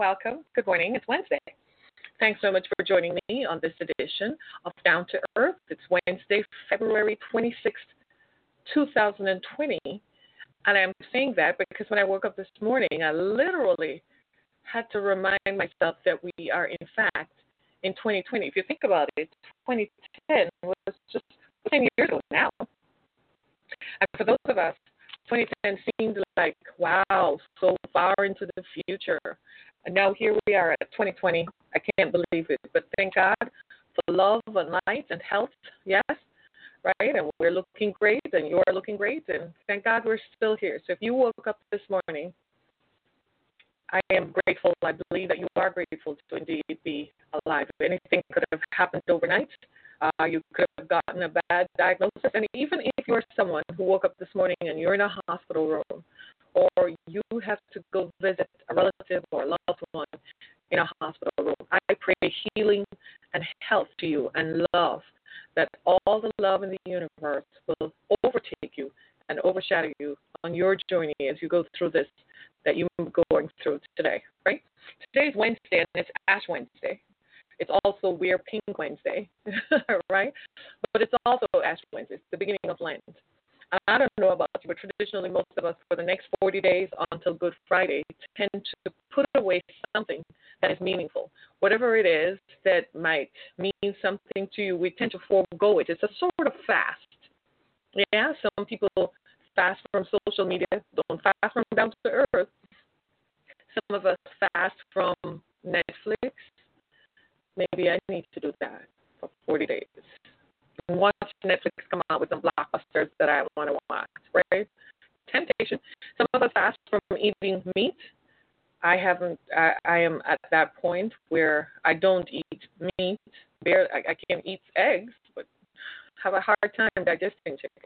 Welcome. Good morning. It's Wednesday. Thanks so much for joining me on this edition of Down to Earth. It's Wednesday, February 26th, 2020. And I'm saying that because when I woke up this morning, I literally had to remind myself that we are, in fact, in 2020. If you think about it, 2010 was just 10 years ago now. And for those of us, 2010 seemed like, wow, so far into the future. And now here we are at 2020. I can't believe it. But thank God for love and light and health, yes, right? And we're looking great, and you are looking great, and thank God we're still here. So if you woke up this morning, I am grateful. I believe that you are grateful to indeed be alive. If anything could have happened overnight. Uh, you could have gotten a bad diagnosis. And even if you're someone who woke up this morning and you're in a hospital room, or you have to go visit a relative or a loved one in a hospital room, I pray healing and health to you and love that all the love in the universe will overtake you and overshadow you on your journey as you go through this that you're going through today, right? Today is Wednesday and it's Ash Wednesday. It's also Wear Pink Wednesday, right? But it's also Ash Wednesday. It's the beginning of Lent. I don't know about you, but traditionally, most of us, for the next 40 days until Good Friday, tend to put away something that is meaningful. Whatever it is that might mean something to you, we tend to forego it. It's a sort of fast. Yeah, some people fast from social media, don't fast from down to earth. Some of us fast from Netflix. Maybe I need to do that for 40 days watch Netflix come out with some blockbusters that I want to watch, right? Temptation. Some of us fast from eating meat. I haven't. I, I am at that point where I don't eat meat. Bare, I, I can eat eggs, but have a hard time digesting chicken.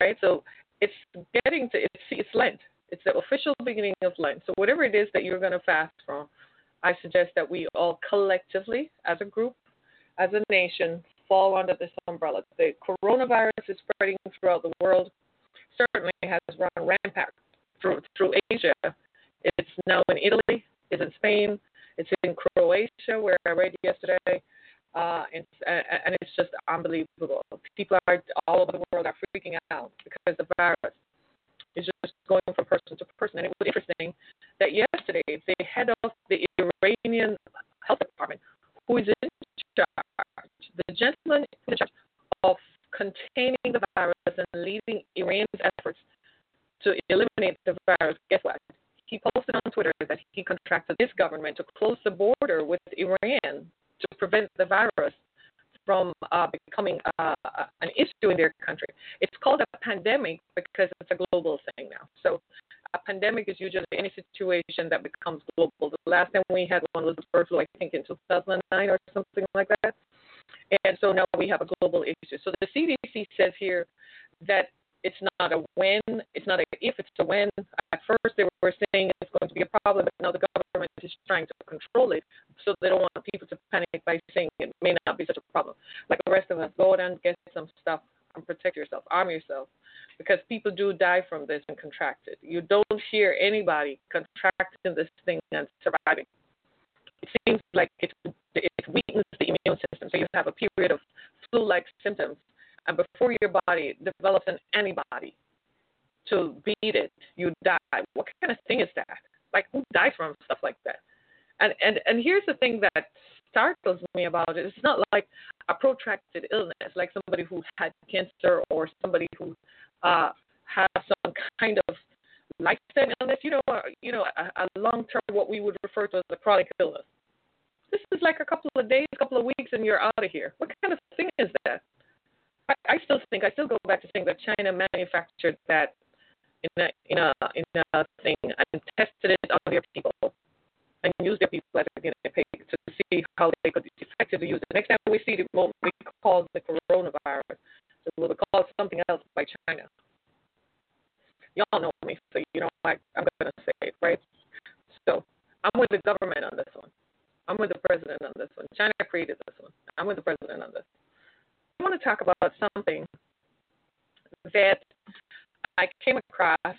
Right. So it's getting to it's it's Lent. It's the official beginning of Lent. So whatever it is that you're going to fast from, I suggest that we all collectively, as a group, as a nation, fall under this umbrella. The coronavirus is spreading throughout the world, certainly has run rampant through, through Asia. It's now in Italy, it's in Spain, it's in Croatia, where I read yesterday. Uh, it's, and it's just unbelievable. People are all over the world are freaking out because the virus is just going from person to person. And it was interesting that yesterday the head of the Iranian health department, who is in charge, the gentleman in charge of containing the virus and leading Iran's efforts to eliminate the virus, guess what? He posted on Twitter that he contracted this government to close the border with Iran to prevent the virus from uh, becoming uh, an issue in their country. It's called a pandemic because it's a global thing now. So a pandemic is usually any situation that becomes global. The last time we had one was the bird flu, I think, in 2009 or something like that. And so now we have a global issue. So the CDC says here that it's not a when, it's not a if, it's a when. At first they were saying it's going to be a problem, but now the government is trying to control it. So they don't want people to panic by saying it may not be such a problem. Like the rest of us, go out and get some stuff and protect yourself, arm yourself, because people do die from this and contract it. You don't hear anybody contracting this thing and surviving. It seems like it, it weakens the immune system. So you have a period of flu-like symptoms, and before your body develops an antibody to beat it, you die. What kind of thing is that? Like who dies from stuff like that? And and and here's the thing that startles me about it. It's not like a protracted illness, like somebody who had cancer or somebody who uh, has some kind of lifestyle illness. You know, you know, a, a long-term what we would refer to as a chronic illness. This is like a couple of days, a couple of weeks, and you're out of here. What kind of thing is that? I, I still think I still go back to saying that China manufactured that in a in a in a thing and tested it on their people and used their people as a guinea pig to see how they could effectively use it. Next time we see the what we call the coronavirus, so we'll call it something else by China. Y'all know me, so you know I, I'm going to say it, right? So I'm with the government on this one. I'm with the president on this one. China created this one. I'm with the president on this. I want to talk about something that I came across,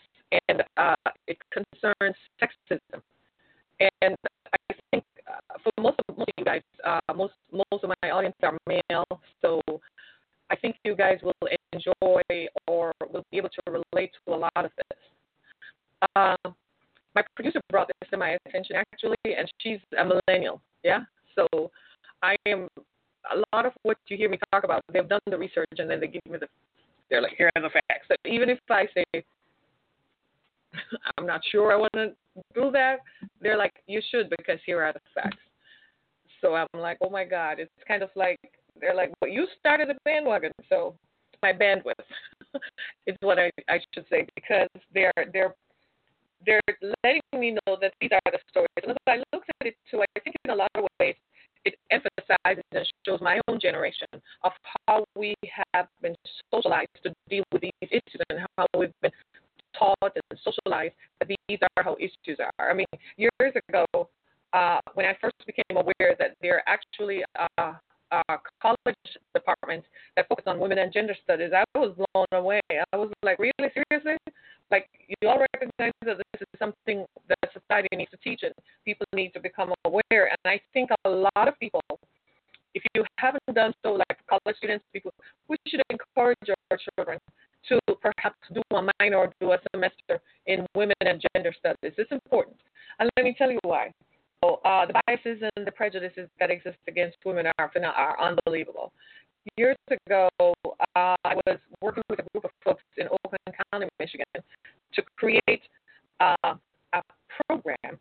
and uh, it concerns sexism. And I think uh, for most of, most of you guys, uh, most most of my audience are male, guys will enjoy or will be able to relate to a lot of this. Uh, my producer brought this to my attention actually, and she's a millennial. Yeah, so I am a lot of what you hear me talk about. They've done the research and then they give me the. They're like, here are the facts. So even if I say I'm not sure I want to do that, they're like, you should because here are the facts. So I'm like, oh my God, it's kind of like they're like, well, you started the bandwagon, so my bandwidth is what I, I should say because they're they're they're letting me know that these are the stories. And as I looked at it too, I think in a lot of ways it emphasizes and shows my own generation of how we have been socialized to deal with these issues and how we've been taught and socialized that these are how issues are. I mean, years ago, uh, when I first became aware that there are actually uh, uh, college departments that focus on women and gender studies, I was blown away. I was like, really, seriously? Like, you all recognize that this is something that society needs to teach and people need to become aware. And I think a lot of people, if you haven't done so, like college students, people, we should encourage our children to perhaps do a minor or do a semester in women and gender studies. It's important. And let me tell you why. Uh, the biases and the prejudices that exist against women are, are unbelievable. Years ago, uh, I was working with a group of folks in Oakland County, Michigan, to create uh, a program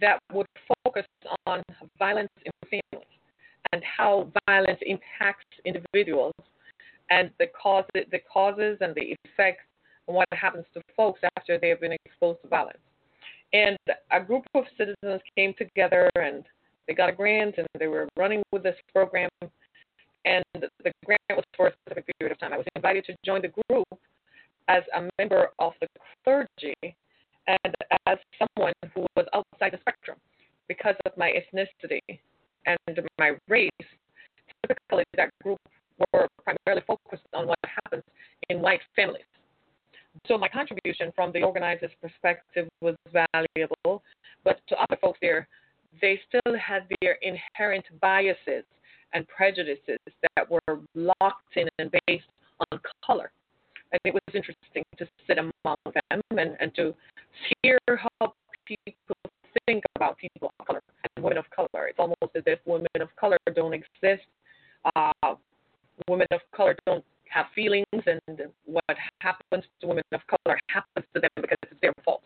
that would focus on violence in families and how violence impacts individuals and the causes, the causes and the effects and what happens to folks after they have been exposed to violence. And a group of citizens came together and they got a grant and they were running with this program. And the grant was for a specific period of time. I was invited to join the group as a member of the clergy and as someone who was outside the spectrum because of my ethnicity and my race. Typically, that group were primarily focused on what happens in white families. So my contribution from the organizer's perspective was valuable, but to other folks there, they still had their inherent biases and prejudices that were locked in and based on color. And it was interesting to sit among them and, and to hear how people think about people of color and women of color. It's almost as if women of color don't exist. Uh, women of color don't have feelings, and what happens to women of color happens to them because it's their fault.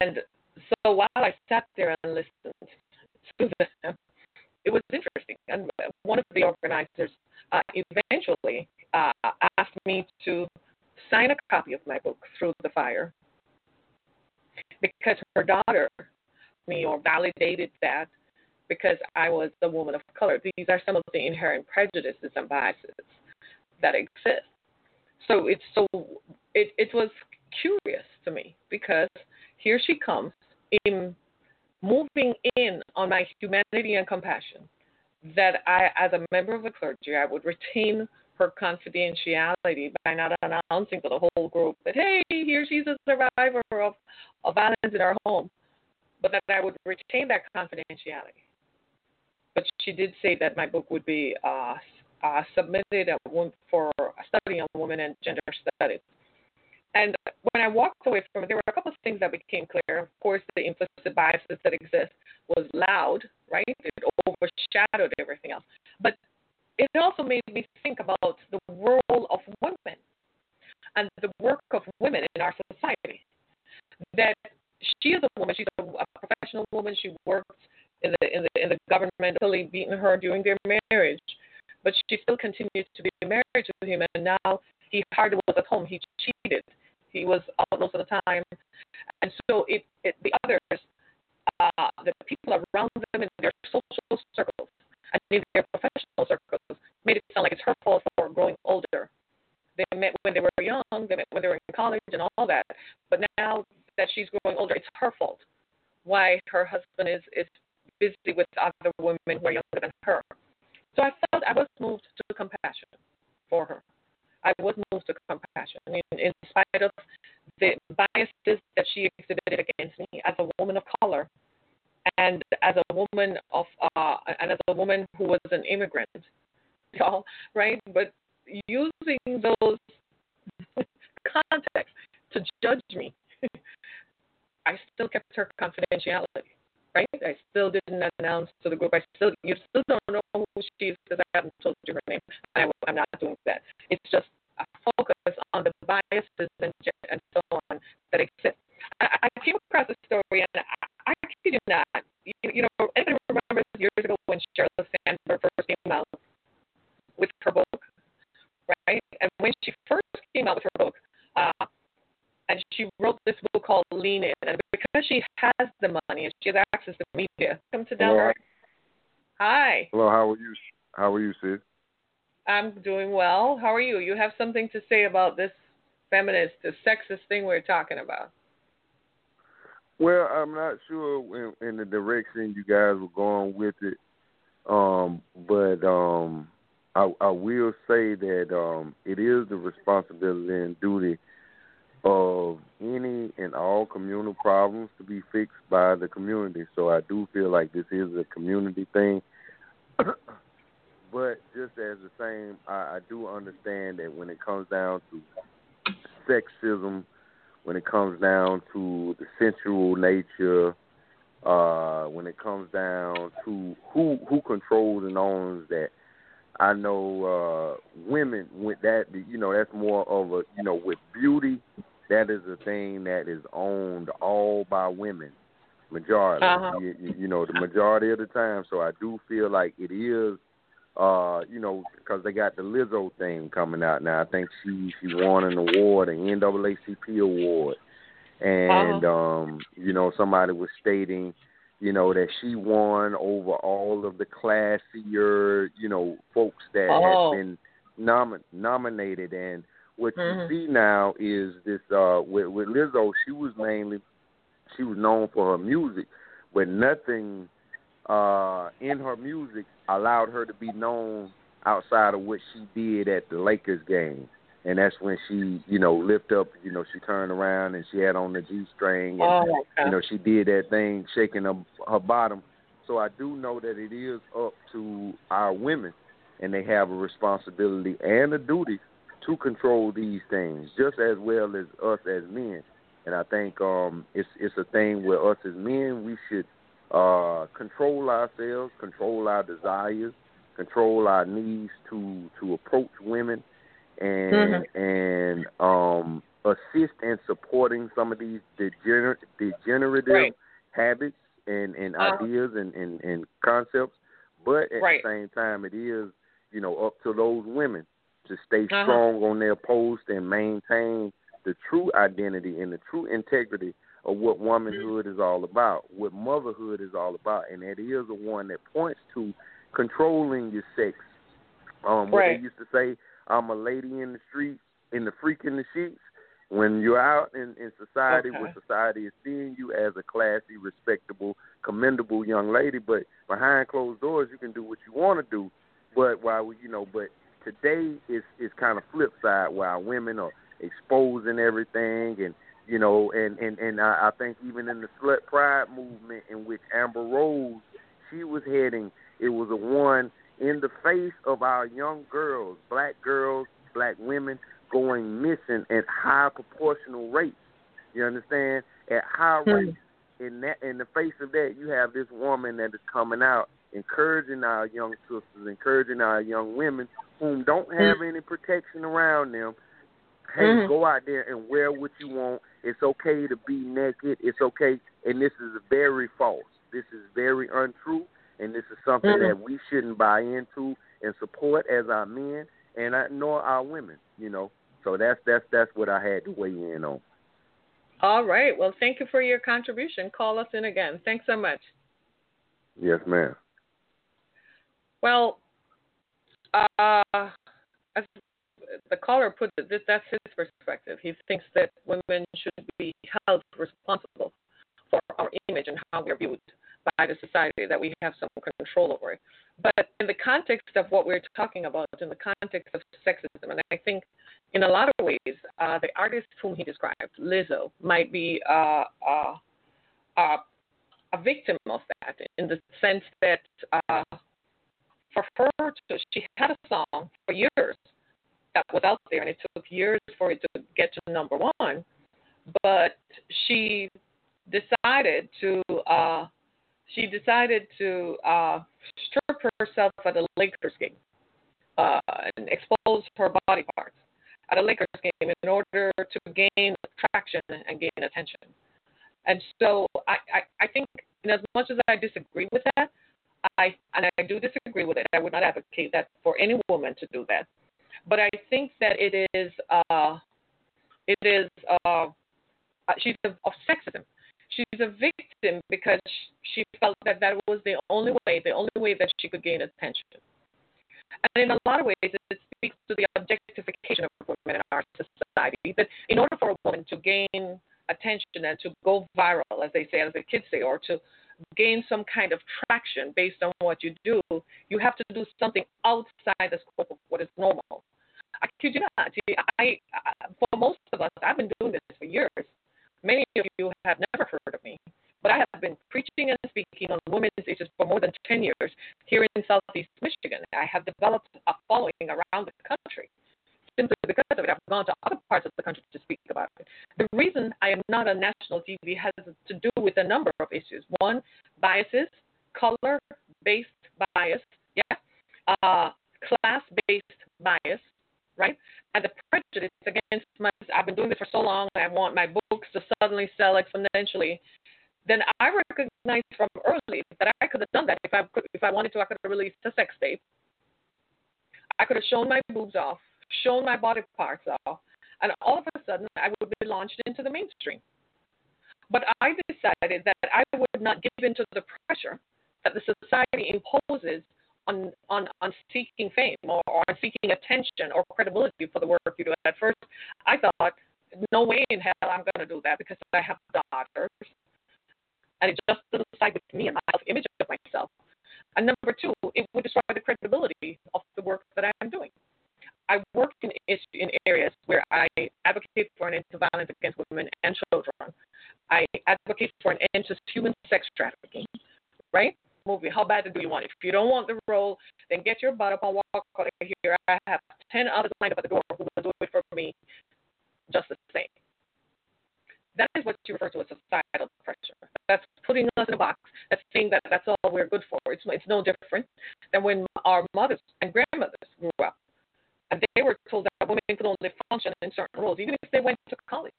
And so while I sat there and listened to them, it was interesting. And one of the organizers uh, eventually uh, asked me to sign a copy of my book, Through the Fire, because her daughter me or validated that because I was a woman of color. These are some of the inherent prejudices and biases that exist. So it's so it it was curious to me because here she comes in moving in on my humanity and compassion that I as a member of the clergy I would retain her confidentiality by not announcing to the whole group that hey here she's a survivor of, of violence in our home but that I would retain that confidentiality but she did say that my book would be uh, uh, submitted for a study on women and gender studies. And when I walked away from it, there were a couple of things that became clear. Of course, the implicit biases that exist was loud, right? It overshadowed everything else. But it also made me think about the role of women and the work of women in our society. That she is a woman, she's a, a professional woman, she works in the in the in the government really beaten her during their marriage, but she still continued to be married to him. And now he hardly was at home. He cheated. He was out most of the time, and so it, it the others uh, the people around them in their social circles and in their professional circles made it sound like it's her fault for growing older. They met when they were young, they met when they were in college and all that. But now that she's growing older, it's her fault why her husband is, is busy with other women who are younger than her. So I felt I was moved to compassion for her. I was moved to compassion in, in spite of the biases that she exhibited against me as a woman of color and as a woman of uh, and as a woman who was an immigrant, y'all, right? But using those contexts to judge me, I still kept her confidentiality right? I still didn't announce to the group. I still, you still don't know who she is because I haven't told you her name. I, I'm not doing that. It's just a focus on the biases and, and so on that exist. I, I came across a story, and I, I kid you not. You, you know, anybody remembers years ago when Sheryl Sandberg first came out with her book, right? And when she first came out with her book, uh, and she wrote this book called Lean In. And because she has the money and she has access to media, come to Delaware. Hi. Hello. How are you? How are you, sis? I'm doing well. How are you? You have something to say about this feminist, the sexist thing we're talking about? Well, I'm not sure in, in the direction you guys were going with it, um, but um, I, I will say that um, it is the responsibility and duty of any and all communal problems to be fixed by the community. So I do feel like this is a community thing. but just as the same, I, I do understand that when it comes down to sexism, when it comes down to the sensual nature, uh, when it comes down to who who controls and owns that. I know uh women with that you know that's more of a you know with beauty that is a thing that is owned all by women, majority. Uh-huh. You, you know, the majority of the time. So I do feel like it is, uh, you know, because they got the Lizzo thing coming out now. I think she she won an award, an NAACP award, and uh-huh. um, you know, somebody was stating. You know that she won over all of the classier, you know, folks that oh. had been nom- nominated, and what mm-hmm. you see now is this uh with, with Lizzo, she was mainly she was known for her music, but nothing uh in her music allowed her to be known outside of what she did at the Lakers game. And that's when she, you know, lift up, you know, she turned around and she had on the G string and oh, okay. you know, she did that thing shaking her, her bottom. So I do know that it is up to our women and they have a responsibility and a duty to control these things just as well as us as men. And I think um, it's it's a thing where us as men we should uh, control ourselves, control our desires, control our needs to to approach women, and mm-hmm. and um, assist in supporting some of these degener- degenerative right. habits and, and uh-huh. ideas and, and, and concepts. But at right. the same time, it is you know up to those women to stay uh-huh. strong on their post and maintain the true identity and the true integrity of what womanhood is all about, what motherhood is all about, and that is the one that points to controlling your sex. Um, what they used to say, I'm a lady in the streets, in the freak in the sheets. When you're out in, in society, okay. where society is seeing you as a classy, respectable, commendable young lady, but behind closed doors, you can do what you want to do. But while you know, but today is is kind of flip side where our women are exposing everything and you know and and and I, I think even in the slut pride movement in which Amber Rose she was heading it was a one in the face of our young girls black girls black women going missing at high proportional rates. You understand? At high hmm. rates. In that in the face of that you have this woman that is coming out encouraging our young sisters encouraging our young women whom don't Mm-hmm. have any protection around them, hey, mm-hmm. go out there and wear what you want. It's okay to be naked. It's okay. And this is very false. This is very untrue. And this is something mm-hmm. that we shouldn't buy into and support as our men and I, nor our women, you know. So that's that's that's what I had to weigh in on. All right. Well, thank you for your contribution. Call us in again. Thanks so much. Yes, ma'am. Well, uh, as the caller put it, that's his perspective. He thinks that women should be held responsible for our image and how we're viewed by the society, that we have some control over. But in the context of what we're talking about, in the context of sexism, and I think in a lot of ways, uh, the artist whom he described, Lizzo, might be uh, uh, uh a victim of that in the sense that uh, for her, to, she had a song for years that was out there, and it took years for it to get to number one. But she decided to uh, she decided to uh, strip herself at a Lakers game uh, and expose her body parts at a Lakers game in order to gain traction and gain attention. And so I, I, I think, in as much as I disagree with that, I and I do disagree with it. I would not advocate that for any woman to do that. But I think that it is uh, it is uh, she's a, of sexism. She's a victim because she felt that that was the only way, the only way that she could gain attention. And in a lot of ways, it speaks to the objectification of women in our society. That in order for a woman to gain attention and to go viral, as they say, as the kids say, or to gain some kind of traction based on what you do, you have to do something outside the scope of what is normal. I kid you not. I, I, for most of us, I've been doing this for years. Many of you have never heard of me, but I have been preaching and speaking on women's issues for more than 10 years here in Southeast Michigan. I have developed a following around the country simply because of it. I've gone to other parts of the country to speak about it. The reason I am not on national TV has to do with a number of issues. One, biases, color based bias, yeah, uh, class based bias, right? And the prejudice against my, I've been doing this for so long, I want my books to suddenly sell exponentially. Then I recognized from early that I could have done that if I could, if I wanted to. I could have released a sex tape. I could have shown my boobs off, shown my body parts off, and all of a sudden I would be launched into the mainstream. But I decided that I would not give in to the pressure that the society imposes on, on, on seeking fame or, or seeking attention or credibility for the work you do. At first, I thought, no way in hell I'm going to do that because I have daughters. And it just doesn't side with me and my self image of myself. And number two, it would destroy the credibility of the work that I'm doing. I worked in, in areas where I advocate for an end to violence against women and children. I advocate for an end to human sex trafficking, right? movie. How bad do you want it? If you don't want the role, then get your butt up and walk out of here. I have 10 others lined up at the door who will do it for me just the same. That is what you refer to as societal pressure. That's putting us in a box. That's saying that that's all we're good for. It's, it's no different than when our mothers and grandmothers grew up. They were told that women could only function in certain roles, even if they went to college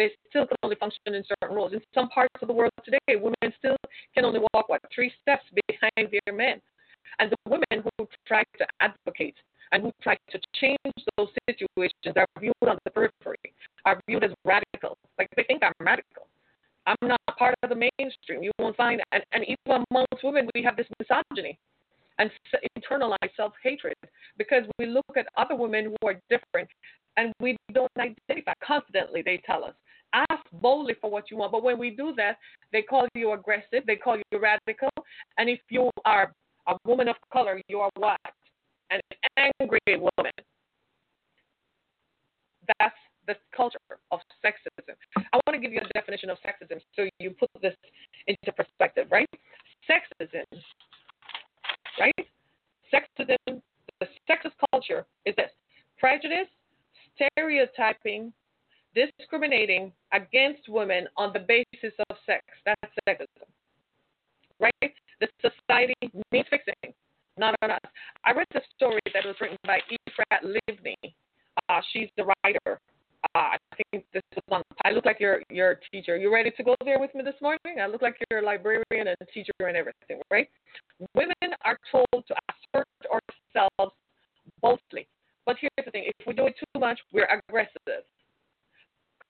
they still could only function in certain roles. In some parts of the world today, women still can only walk what three steps behind their men. And the women who try to advocate and who try to change those situations are viewed on the periphery, are viewed as radical. Like they think I'm radical. I'm not part of the mainstream. You won't find, and, and even amongst women, we have this misogyny and internalize self hatred because we look at other women who are different and we don't identify. Confidently, they tell us, ask boldly for what you want. But when we do that, they call you aggressive, they call you radical. And if you are a woman of color, you are what? An angry woman. That's the culture of sexism. I want to give you a definition of sexism so you put this into perspective, right? Sexism, right? Sexism, the sexist culture is this prejudice, stereotyping, discriminating against women on the basis of sex. That's sexism. Right? The society needs fixing, not on us. I read the story that was written by Efrat Livni. Uh, she's the writer. I think this is on. I look like your your teacher. You ready to go there with me this morning? I look like you're a librarian and a teacher and everything, right? Women are told to assert ourselves boldly, but here's the thing: if we do it too much, we're aggressive.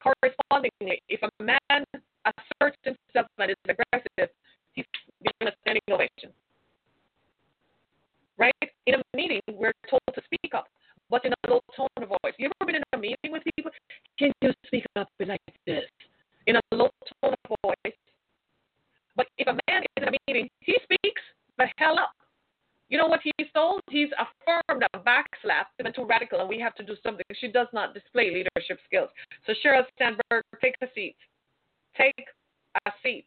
Correspondingly, if a man asserts himself and is aggressive, he's given a standing ovation. Right? In a meeting, we're told to speak up but in a low tone of voice. You ever been in a meeting with people? Can you speak up like this? In a low tone of voice. But if a man is in a meeting, he speaks the hell up. You know what he's told? He's affirmed a backslap even too radical, and we have to do something. She does not display leadership skills. So Sheryl Sandberg, take a seat. Take a seat.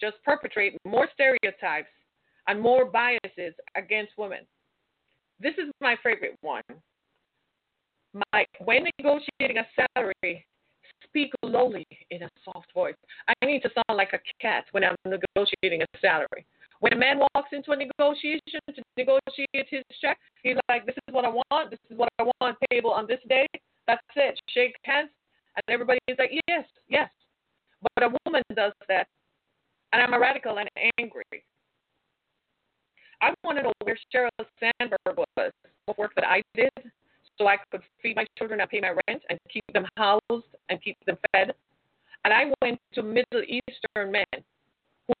Just perpetrate more stereotypes and more biases against women. This is my favorite one. My when negotiating a salary, speak lowly in a soft voice. I need to sound like a cat when I'm negotiating a salary. When a man walks into a negotiation to negotiate his check, he's like, This is what I want, this is what I want payable on this day. That's it. Shake hands. And everybody is like, Yes, yes. But a woman does that. And I'm a radical and angry. I want to know where Sheryl Sandberg was, what work that I did, so I could feed my children and pay my rent and keep them housed and keep them fed. And I went to Middle Eastern men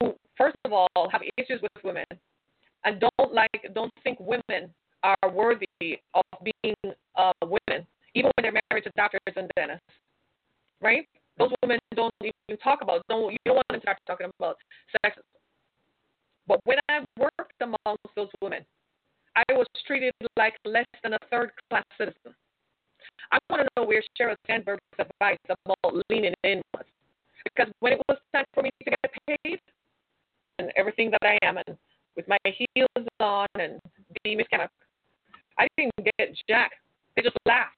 who, first of all, have issues with women and don't like, don't think women are worthy of being uh, women, even when they're married to doctors and dentists, right? Those women don't even talk about, don't you don't want to start talking about sex. But when I worked amongst those women, I was treated like less than a third class citizen. I want to know where Sheryl Sandberg's advice about leaning in was. Because when it was time for me to get paid and everything that I am, and with my heels on and being Miss I didn't get jack. They just laughed.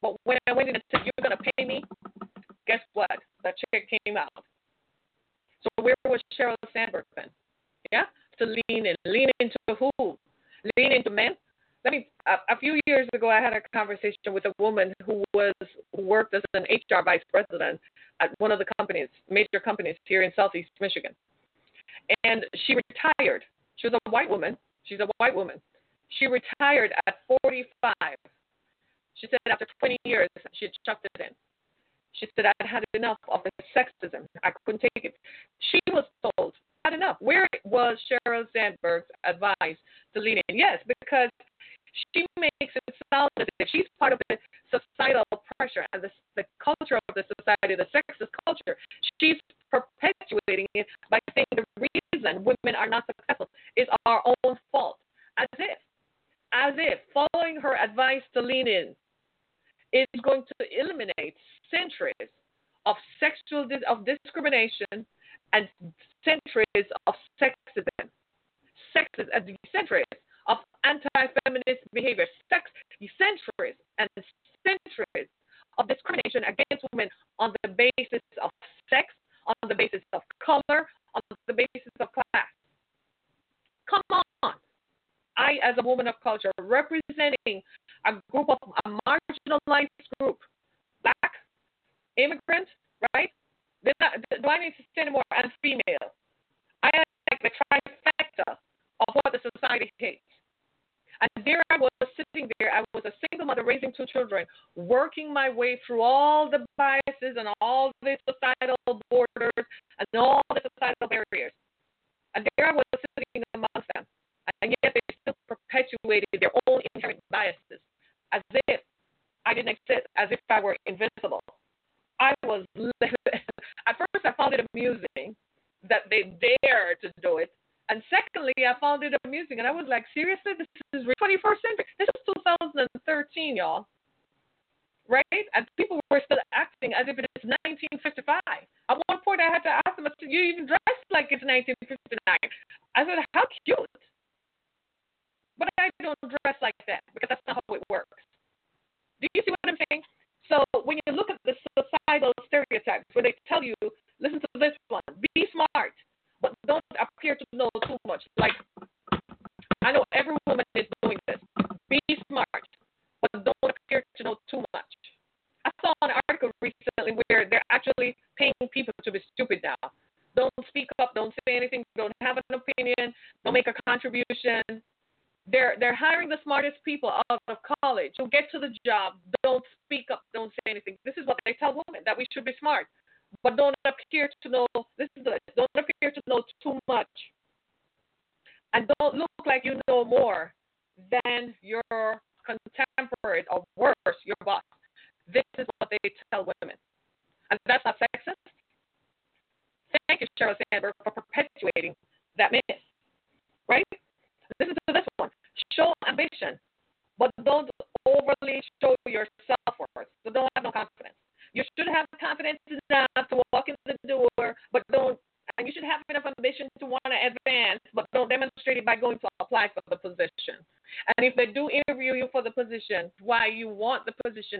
But when I went in and said, You're going to pay me, guess what? That check came out. So where was Sheryl Sandberg then? Yeah? To lean in. Lean into who? lean into men. Let me. A, a few years ago, I had a conversation with a woman who was who worked as an HR vice president at one of the companies, major companies here in Southeast Michigan, and she retired. She was a white woman. She's a white woman. She retired at 45. She said after 20 years, she had chucked it in. She said, I had enough of the sexism. I couldn't take it. She was told enough. Where was Sheryl Sandberg's advice to lean in? Yes, because she makes it sound as if she's part of the societal pressure and the, the culture of the society, the sexist culture. She's perpetuating it by saying the reason women are not successful is our own fault. As if, as if following her advice to lean in is going to eliminate centuries of sexual of discrimination and centuries of sexism, sexism and uh, centuries of anti-feminist behavior, sex, centuries and centuries of discrimination against women on the basis of sex, on the basis of color, on the basis of class. Come on. I, as a woman of culture, representing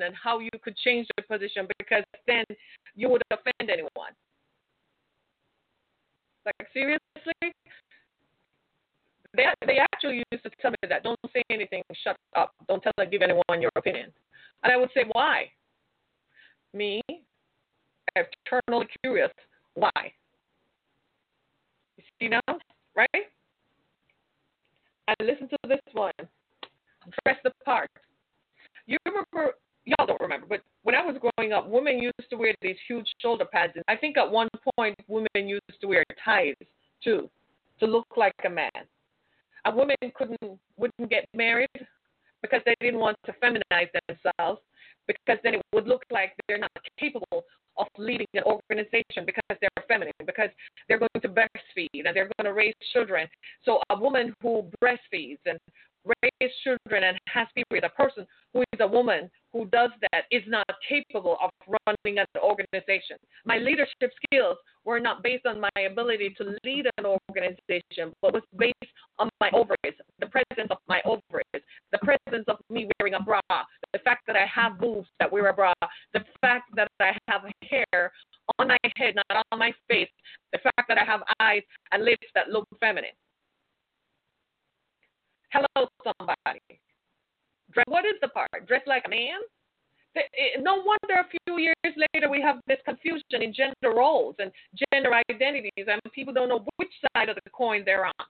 and how you could change the position, because then you would offend anyone. Like seriously, they they actually used to tell me that don't say anything, shut up, don't tell give anyone your opinion, and I would say why. Me, eternally curious, why? You see now, right? And listen to this one. Dress the part. You remember? Y'all don't remember, but when I was growing up, women used to wear these huge shoulder pads, and I think at one point women used to wear ties too, to look like a man a woman couldn't wouldn't get married because they didn't want to feminize themselves because then it would look like they're not capable of leading an organization because they're feminine, because they're going to breastfeed and they're going to raise children. So a woman who breastfeeds and raise children and has period, a person who is a woman who does that is not capable of running an organization. My leadership skills were not based on my ability to lead an organization, but was based on my ovaries, the presence of my ovaries, the presence of me wearing a bra, the fact that I have boobs that wear a bra, the fact that I have hair on my head, not on my face, the fact that I have eyes and lips that look feminine. Hello, somebody. What is the part? Dress like a man? Eh, no wonder a few years later we have this confusion in gender roles and gender identities, and people don't know which side of the coin they're on.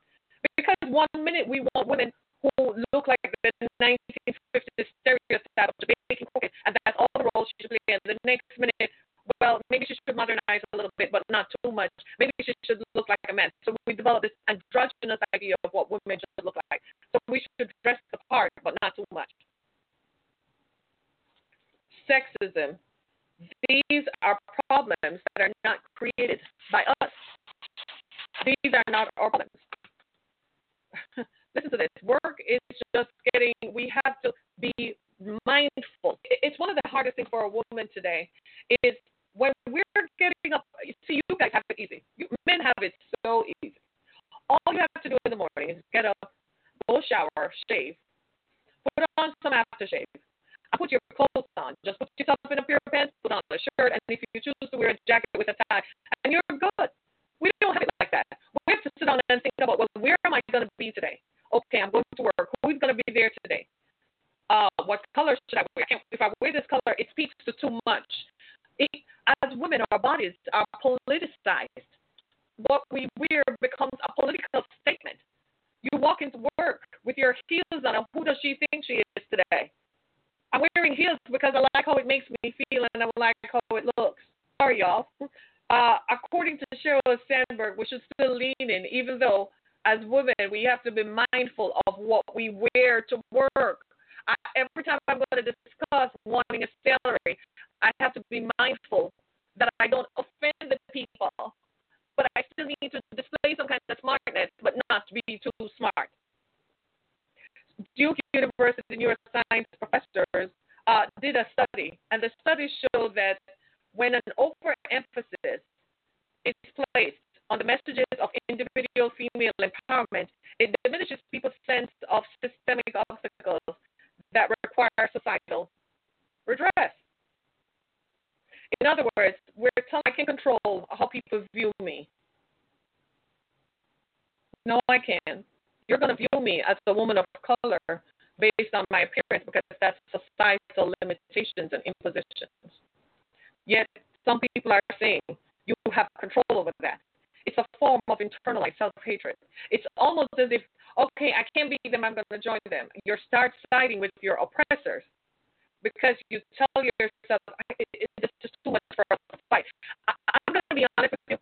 Because one minute we want women who look like the 1950s stereotype of Jamaican cooking, and that's all the roles she should play. And the next minute well, maybe she should modernize a little bit, but not too much. Maybe she should look like a man. So we develop this androgynous idea of what women should look like. So we should dress the part, but not too much. Sexism. These are problems that are not created by us. These are not our problems. Listen to this. Work is just getting, we have to be mindful. It's one of the hardest things for a woman today is when we're getting up, see, you guys have it easy. You, men have it so easy. All you have to do in the morning is get up, go shower, shave, put on some aftershave, and put your clothes on. Just put yourself in a pair of pants, put on a shirt, and if you choose to wear a jacket with a tie, and you're good. We don't have it like that. We have to sit down and think about, well, where am I going to be today? Okay, I'm going to work. Who's going to be there today? Uh, what color should I wear? I if I wear this color, it speaks to too much. It, as women, our bodies are politicized. What we wear becomes a political statement. You walk into with your heels on. Who does she think she is today? I'm wearing heels because I like how it makes me feel and I like how it looks. Sorry, y'all. Uh, according to Sheryl Sandberg, we should still lean in, even though as women we have to be mindful of what we wear to work. I, every time I'm going to discuss wanting a salary, I have to be mindful that I don't offend the people, but I still need to display some kind of smartness, but not be too smart. Duke University neuroscience professors uh, did a study, and the study showed that when an overemphasis is placed on the messages of individual female empowerment, it diminishes people's sense of systemic obstacles that require societal redress. In other words, we're telling I can control how people view me. No, I can. You're going to view me as a woman of color based on my appearance because that's societal limitations and impositions. Yet some people are saying you have control over that. It's a form of internalized self hatred. It's almost as if, okay, I can't be them, I'm going to join them. You start siding with your oppressors because you tell yourself it's just too much for us to fight. I, I'm going to be honest with you.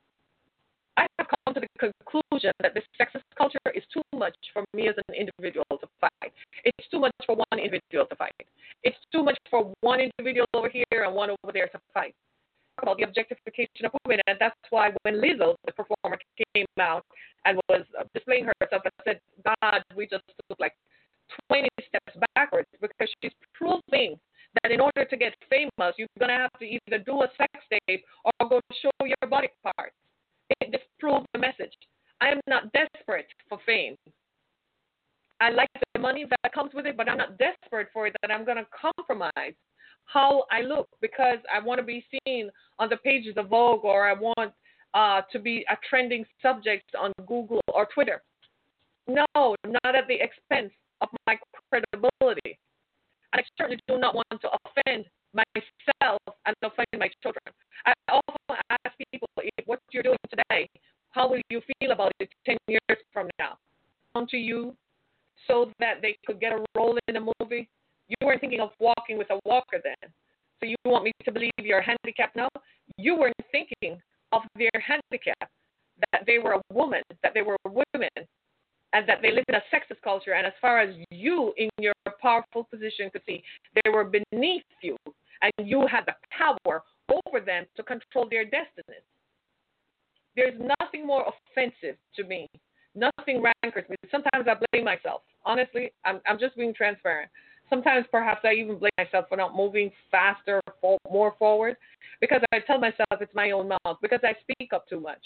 I have come to the conclusion that this sexist culture is too much for me as an individual to fight. It's too much for one individual to fight. It's too much for one individual over here and one over there to fight. About the objectification of women, and that's why when Lizzo, the performer, came out and was displaying herself, I said, God, we just look like 20 steps backwards because she's proving that in order to get famous, you're going to have to either do a sex tape or go show your body parts. It disproves the message. I am not desperate for fame. I like the money that comes with it, but I'm not desperate for it that I'm going to compromise how I look because I want to be seen on the Vogue or I want uh, to be a trending subject on Google or Twitter. No, not at the expense of my credibility. I certainly do not want to offend myself and offend my children. I often ask people what you're doing today, how will you feel about it 10 years from now? Come to you so that they could get a role in a movie. You weren't thinking of walking with a walker then. So you want me to believe you're handicapped now? You weren't thinking of their handicap, that they were a woman, that they were women, and that they lived in a sexist culture. And as far as you in your powerful position could see, they were beneath you, and you had the power over them to control their destinies. There's nothing more offensive to me. Nothing rancors me. Sometimes I blame myself. Honestly, I'm, I'm just being transparent. Sometimes perhaps I even blame myself for not moving faster, more forward, because I tell myself it's my own mouth, because I speak up too much.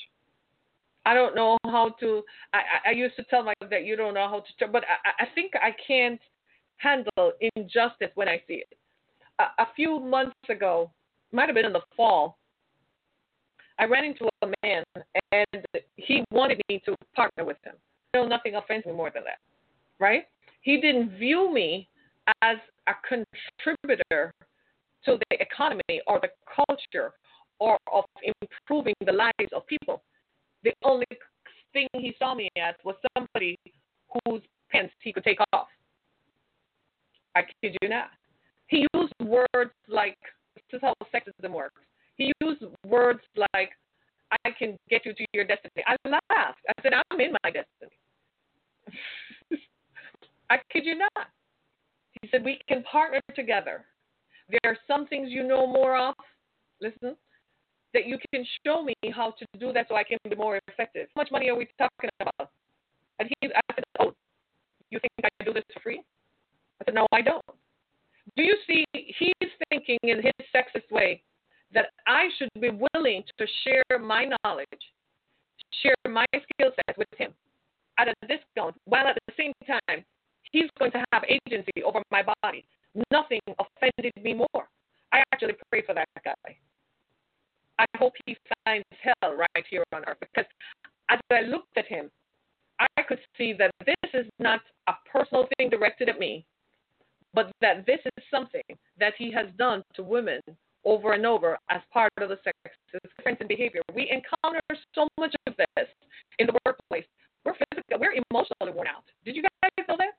I don't know how to. I, I used to tell myself that you don't know how to, but I, I think I can't handle injustice when I see it. A, a few months ago, might have been in the fall, I ran into a man and he wanted me to partner with him. No, nothing offends me more than that, right? He didn't view me as a contributor to the economy or the culture or of improving the lives of people. The only thing he saw me as was somebody whose pants he could take off. I kid you not. He used words like, this is how sexism works. He used words like, I can get you to your destiny. I laughed. I said, I'm in my destiny. I kid you not. He said, We can partner together. There are some things you know more of. Listen, that you can show me how to do that so I can be more effective. How much money are we talking about? And he I said, Oh, you think I do this for free? I said, No, I don't. Do you see he's thinking in his sexist way that I should be willing to share my knowledge, share my skill sets with him at a discount, while at the same time he's going to have agency over my body. Nothing offended me more. I actually pray for that guy. I hope he finds hell right here on earth because as I looked at him, I could see that this is not a personal thing directed at me, but that this is something that he has done to women over and over as part of the sexist difference in behavior. We encounter so much of this in the workplace. We're physically, we're emotionally worn out. Did you guys know that?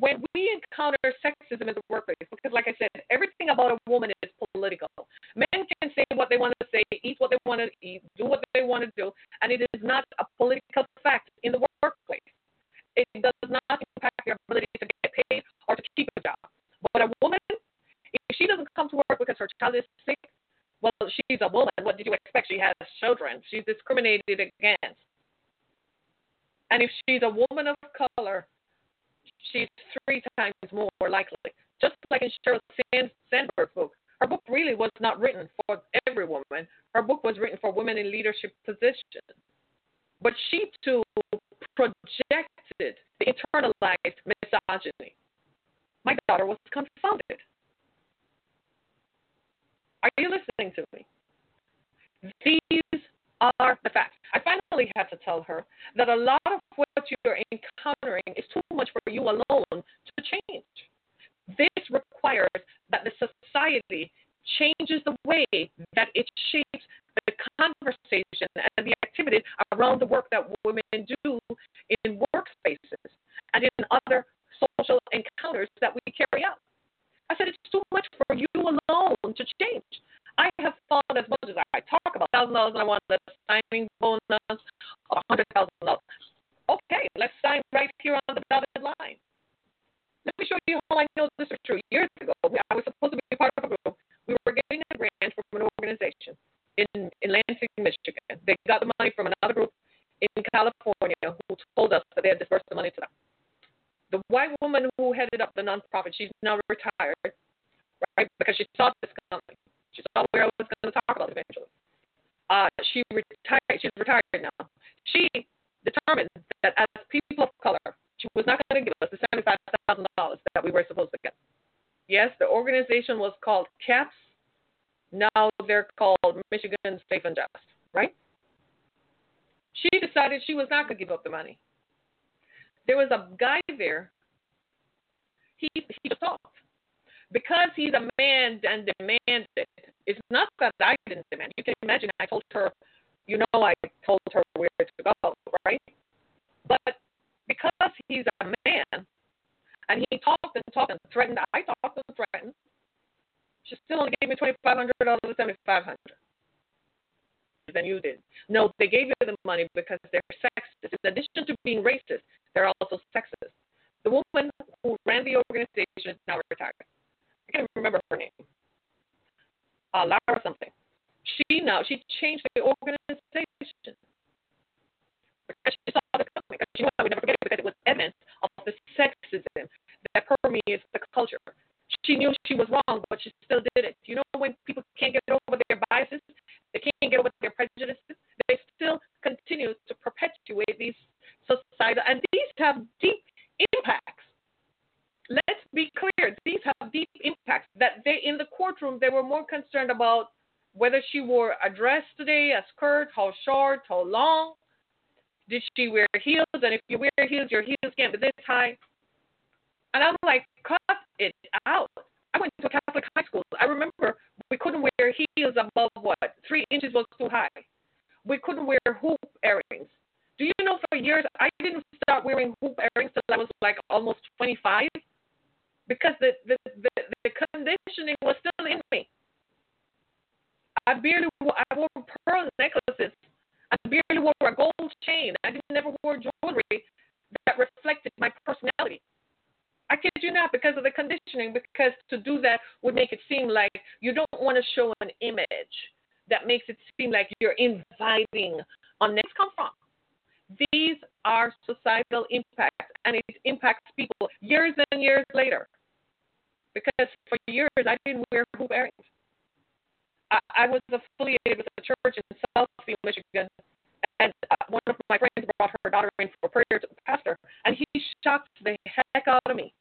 When we encounter sexism in the workplace, because like I said, everything about a woman is political. Men can say what they want to say, eat what they want to eat, do what they want to do, and it is not a political fact in the workplace. It does not impact your ability to get paid or to keep a job. But a woman if she doesn't come to work because her child is sick, well, she's a woman. What did you expect? She has children. She's discriminated against. And if she's a woman of color, she's three times more likely. Just like in Sheryl Sandberg's book, her book really was not written for every woman. Her book was written for women in leadership positions. But she too projected the internalized misogyny. My daughter was confounded. Are you listening to me? These are the facts. I finally had to tell her that a lot of what you're encountering is too much for you alone to change. This requires that the society changes the way that it shapes the conversation and the activities around the work that women do in workspaces and in other social encounters that we carry out. I said, it's too much for I have thought as much as I talk about thousand dollars and I want the signing bonus of hundred thousand dollars. Okay, let's sign right here on the dotted line. Let me show you how I know this is true. Years ago, I was supposed to be part of a group. We were getting a grant from an organization in, in Lansing, Michigan. They got the money from another group in California who told us that they had disbursed the money to them. The white woman who headed up the nonprofit, she's now retired, right? Because she saw this she retired. She's retired now. She determined that as people of color, she was not going to give us the seventy-five thousand dollars that we were supposed to get. Yes, the organization was called CAPS. Now they're called Michigan Safe and Just, right? She decided she was not going to give up the money. There was a guy there. He he talked because he's a man and demanded. It's not that I didn't demand. You can imagine I told her, you know, I told her where to go, right? But because he's a man and he talked and talked and threatened, I talked and threatened. She still only gave me twenty five hundred out of the seventy five hundred than you did. No, they gave you the money because they're sexist. In addition to being racist, they're also sexist. The woman who ran the organization is now retired. I can't remember her name. Uh, Lara something. She now she changed the organization because she saw the company. Because she knew I would never forget it because it was evidence of the sexism that permeates the culture. She knew she was wrong, but she still did it. You know when people can't get over their biases, they can't get over their prejudices, they still continue to perpetuate these societal, and these have deep impacts. Let's be clear, these have deep impacts. That they in the courtroom they were more concerned about whether she wore a dress today, a skirt, how short, how long. Did she wear heels? And if you wear heels, your heels can't be this high. And I'm like, cut it out. I went to a Catholic high school. I remember we couldn't wear heels above what? Three inches was too high. We couldn't wear hoop earrings. Do you know for years I didn't start wearing hoop earrings until I was like almost 25 because the, the, the, the conditioning was still in me. I barely wore, I wore pearl necklaces. I barely wore a gold chain. I never wore jewelry that reflected my personality. I kid you not, because of the conditioning, because to do that would make it seem like you don't want to show an image that makes it seem like you're inviting on next come from. These are societal impacts, and it impacts people years and years later. Because for years I didn't wear hoop earrings. I, I was affiliated with a church in Southfield, Michigan, and uh, one of my friends brought her daughter in for prayer to the pastor, and he shocked the heck out of me.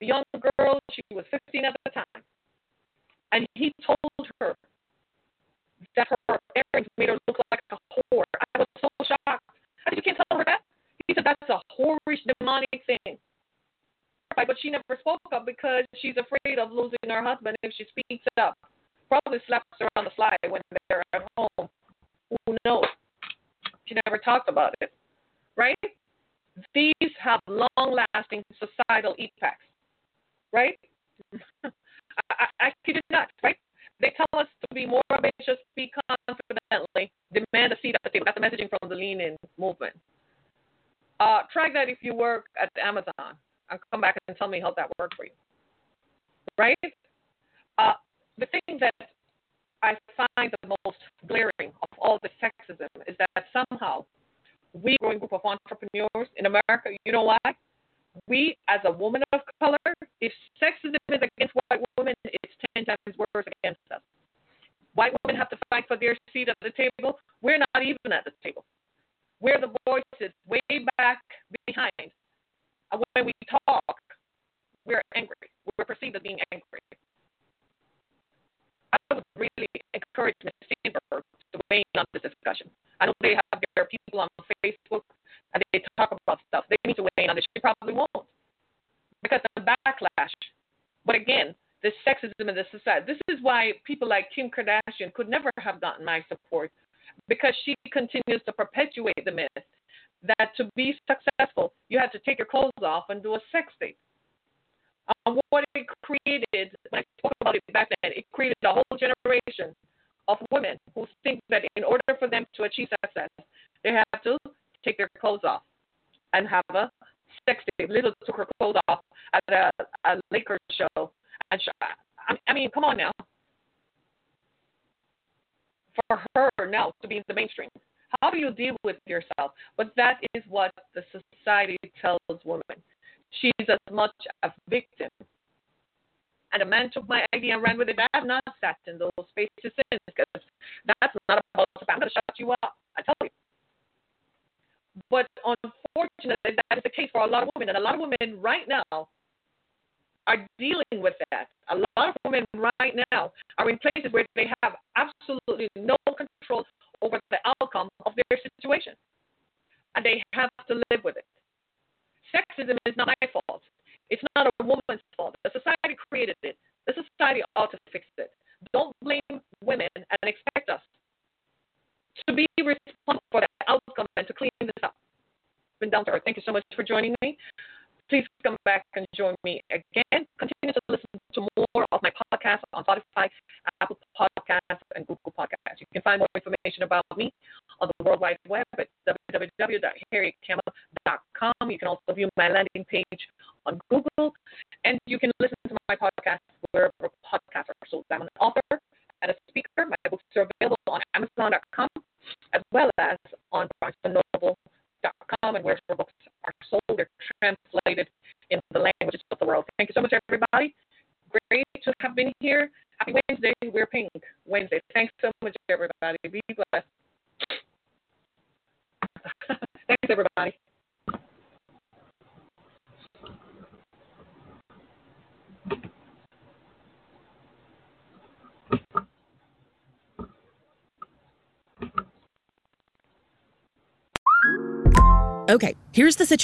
The young girl, she was 15 at the time, and he told her that her earrings made her look like a whore. I was so shocked. I said, You can't tell her that? He said, That's a whorish, demonic thing. But she never spoke up because she's afraid of losing her husband if she speaks up. Probably slaps her on the fly when they're at home. Who knows? She never talked about it. Right? These have long lasting societal impacts. Right? I, I, I kid you not, right? They tell us to be more ambitious, speak confidently, demand a seat at the table. That's the messaging from the Lean In movement. Uh, try that if you work at Amazon and come back and tell me how that worked for you. Right? Uh, the thing that I find the most glaring of all the sexism is that somehow we, growing group of entrepreneurs in America, you know why? We, as a woman of color, if sexism is against white women, it's 10 times worse against us. White women have to fight for their seat at the table. We're not even at the table. We're the voices way back behind. And when we talk, we're angry. We're perceived as being angry. I would really encourage Ms. Steinberg to weigh in on this discussion. I know they have their people on Facebook and they talk about stuff. They need to weigh in on this. She probably won't because of the backlash. But again, the This is why people like Kim Kardashian could never have gotten my support because she continues to perpetuate the myth that to be successful, you have to take your clothes off and do a sex tape. Um, what it created, when I spoke about it back then, it created a whole generation of women who think that in order for them to achieve success, they have to take their clothes off and have a sex tape. Little took her clothes off at a, a Lakers show. Sh- I mean, come on now. For her now to be in the mainstream, How do you deal with yourself? But that is what the society tells women. She's as much a victim. And a man took my idea and ran with it. I have not sat in those spaces since because that's not about I'm going to shut you up. I tell you. But unfortunately, that is the case for a lot of women. And a lot of women right now are dealing with that. A lot of women right now are in places where they have absolutely no control over the outcome of their situation. And they have to live with it. Sexism is not my fault. It's not a woman's fault. The society created it. The society ought to fix it. Don't blame women and expect us to be responsible for the outcome and to clean this up. Been down to earth. Thank you so much for joining me. Please come back and join me again. Continue to listen to more of my podcasts on Spotify, Apple Podcasts, and Google Podcasts. You can find more information about me on the World Wide Web at www.harrietcampbell.com. You can also view my landing page on Google, and you can listen to my podcast wherever podcasts are sold. I'm an author and a speaker. My books are available on Amazon.com as well as on BarnesandNoble.com and where books are sold. They're translated in the languages of the world. Thank you so much, everybody. Great to have been here. Happy Wednesday. We're Pink Wednesday. Thanks so much, everybody. Be blessed. Thanks, everybody. Okay, here's the